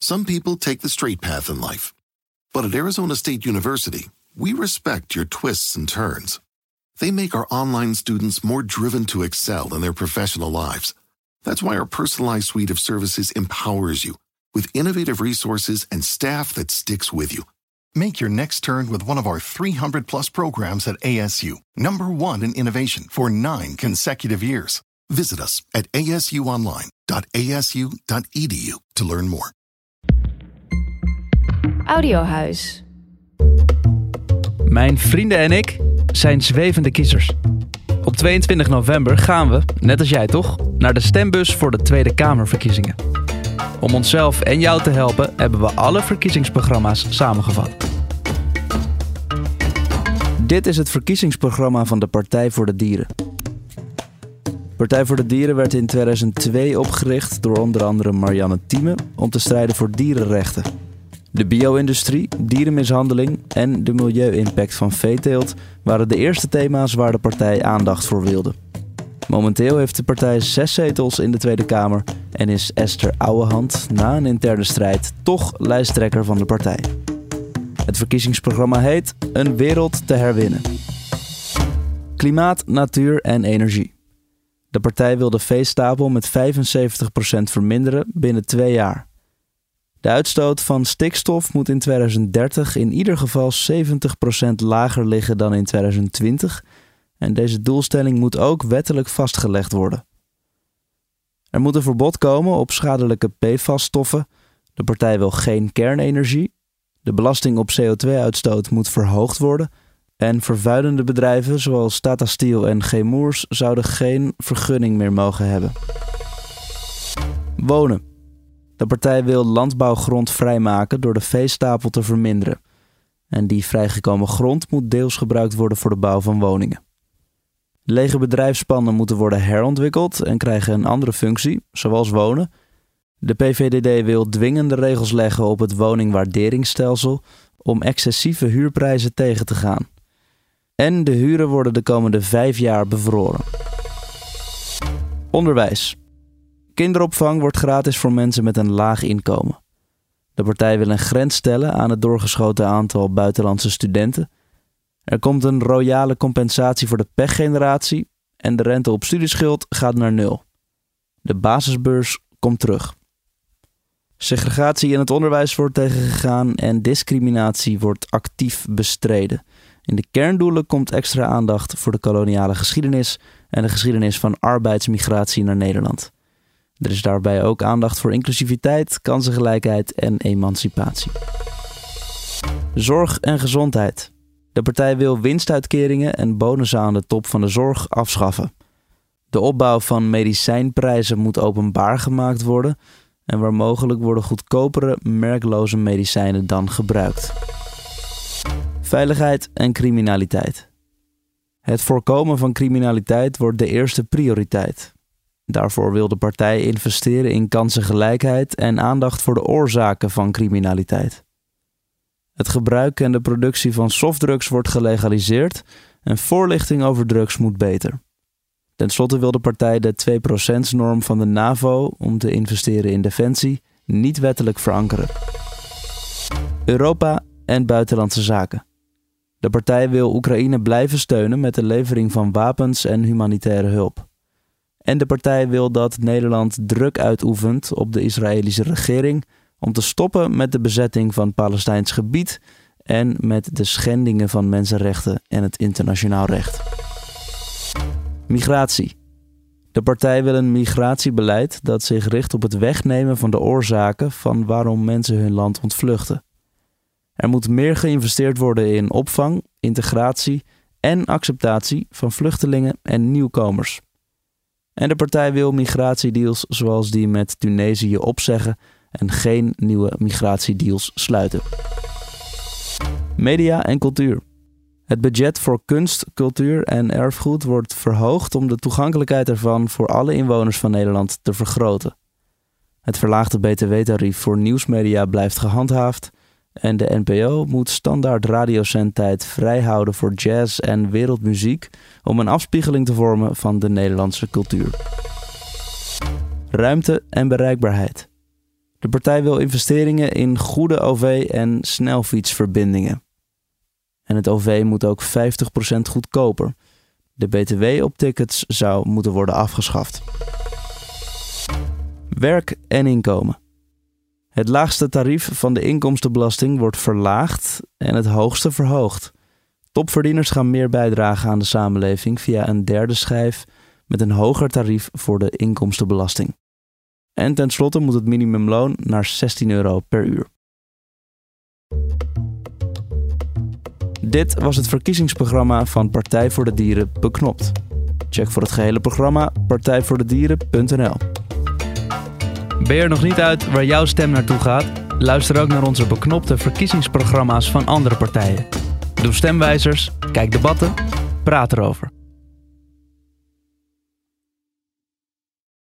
Some people take the straight path in life. But at Arizona State University, we respect your twists and turns. They make our online students more driven to excel in their professional lives. That's why our personalized suite of services empowers you with innovative resources and staff that sticks with you. Make your next turn with one of our 300 plus programs at ASU, number one in innovation for nine consecutive years. Visit us at asuonline.asu.edu to learn more. Audiohuis. Mijn vrienden en ik zijn zwevende kiezers. Op 22 november gaan we, net als jij toch, naar de stembus voor de Tweede Kamerverkiezingen. Om onszelf en jou te helpen hebben we alle verkiezingsprogramma's samengevat. Dit is het verkiezingsprogramma van de Partij voor de Dieren. Partij voor de Dieren werd in 2002 opgericht door onder andere Marianne Thieme om te strijden voor dierenrechten. De bio-industrie, dierenmishandeling en de milieu-impact van veeteelt waren de eerste thema's waar de partij aandacht voor wilde. Momenteel heeft de partij zes zetels in de Tweede Kamer en is Esther Ouwehand na een interne strijd toch lijsttrekker van de partij. Het verkiezingsprogramma heet Een wereld te herwinnen. Klimaat, natuur en energie. De partij wil de veestapel met 75% verminderen binnen twee jaar. De uitstoot van stikstof moet in 2030 in ieder geval 70% lager liggen dan in 2020 en deze doelstelling moet ook wettelijk vastgelegd worden. Er moet een verbod komen op schadelijke PFAS-stoffen. De partij wil geen kernenergie. De belasting op CO2-uitstoot moet verhoogd worden. En vervuilende bedrijven zoals Tata Steel en Chemours zouden geen vergunning meer mogen hebben. Wonen. De partij wil landbouwgrond vrijmaken door de veestapel te verminderen. En die vrijgekomen grond moet deels gebruikt worden voor de bouw van woningen. Lege bedrijfspanden moeten worden herontwikkeld en krijgen een andere functie, zoals wonen. De PVDD wil dwingende regels leggen op het woningwaarderingsstelsel om excessieve huurprijzen tegen te gaan. En de huren worden de komende vijf jaar bevroren. Onderwijs. Kinderopvang wordt gratis voor mensen met een laag inkomen. De partij wil een grens stellen aan het doorgeschoten aantal buitenlandse studenten. Er komt een royale compensatie voor de pechgeneratie en de rente op studieschuld gaat naar nul. De basisbeurs komt terug. Segregatie in het onderwijs wordt tegengegaan en discriminatie wordt actief bestreden. In de kerndoelen komt extra aandacht voor de koloniale geschiedenis en de geschiedenis van arbeidsmigratie naar Nederland. Er is daarbij ook aandacht voor inclusiviteit, kansengelijkheid en emancipatie. Zorg en gezondheid. De partij wil winstuitkeringen en bonussen aan de top van de zorg afschaffen. De opbouw van medicijnprijzen moet openbaar gemaakt worden en waar mogelijk worden goedkopere, merkloze medicijnen dan gebruikt. Veiligheid en criminaliteit. Het voorkomen van criminaliteit wordt de eerste prioriteit. Daarvoor wil de partij investeren in kansengelijkheid en aandacht voor de oorzaken van criminaliteit. Het gebruik en de productie van softdrugs wordt gelegaliseerd en voorlichting over drugs moet beter. Ten slotte wil de partij de 2%-norm van de NAVO om te investeren in defensie niet wettelijk verankeren. Europa en buitenlandse zaken. De partij wil Oekraïne blijven steunen met de levering van wapens en humanitaire hulp. En de partij wil dat Nederland druk uitoefent op de Israëlische regering om te stoppen met de bezetting van Palestijns gebied en met de schendingen van mensenrechten en het internationaal recht. Migratie. De partij wil een migratiebeleid dat zich richt op het wegnemen van de oorzaken van waarom mensen hun land ontvluchten. Er moet meer geïnvesteerd worden in opvang, integratie en acceptatie van vluchtelingen en nieuwkomers. En de partij wil migratiedeals zoals die met Tunesië opzeggen en geen nieuwe migratiedeals sluiten. Media en cultuur. Het budget voor kunst, cultuur en erfgoed wordt verhoogd om de toegankelijkheid ervan voor alle inwoners van Nederland te vergroten. Het verlaagde btw-tarief voor nieuwsmedia blijft gehandhaafd en de NPO moet standaard radiocenttijd vrijhouden voor jazz en wereldmuziek om een afspiegeling te vormen van de Nederlandse cultuur. Ruimte en bereikbaarheid. De partij wil investeringen in goede OV- en snelfietsverbindingen. En het OV moet ook 50% goedkoper. De BTW op tickets zou moeten worden afgeschaft. Werk en inkomen. Het laagste tarief van de inkomstenbelasting wordt verlaagd en het hoogste verhoogd. Topverdieners gaan meer bijdragen aan de samenleving via een derde schijf met een hoger tarief voor de inkomstenbelasting. En tenslotte moet het minimumloon naar 16 euro per uur. Dit was het verkiezingsprogramma van Partij voor de Dieren Beknopt. Check voor het gehele programma partijvoordedieren.nl. Ben je er nog niet uit waar jouw stem naartoe gaat? Luister ook naar onze beknopte verkiezingsprogramma's van andere partijen. Doe stemwijzers, kijk debatten, praat erover.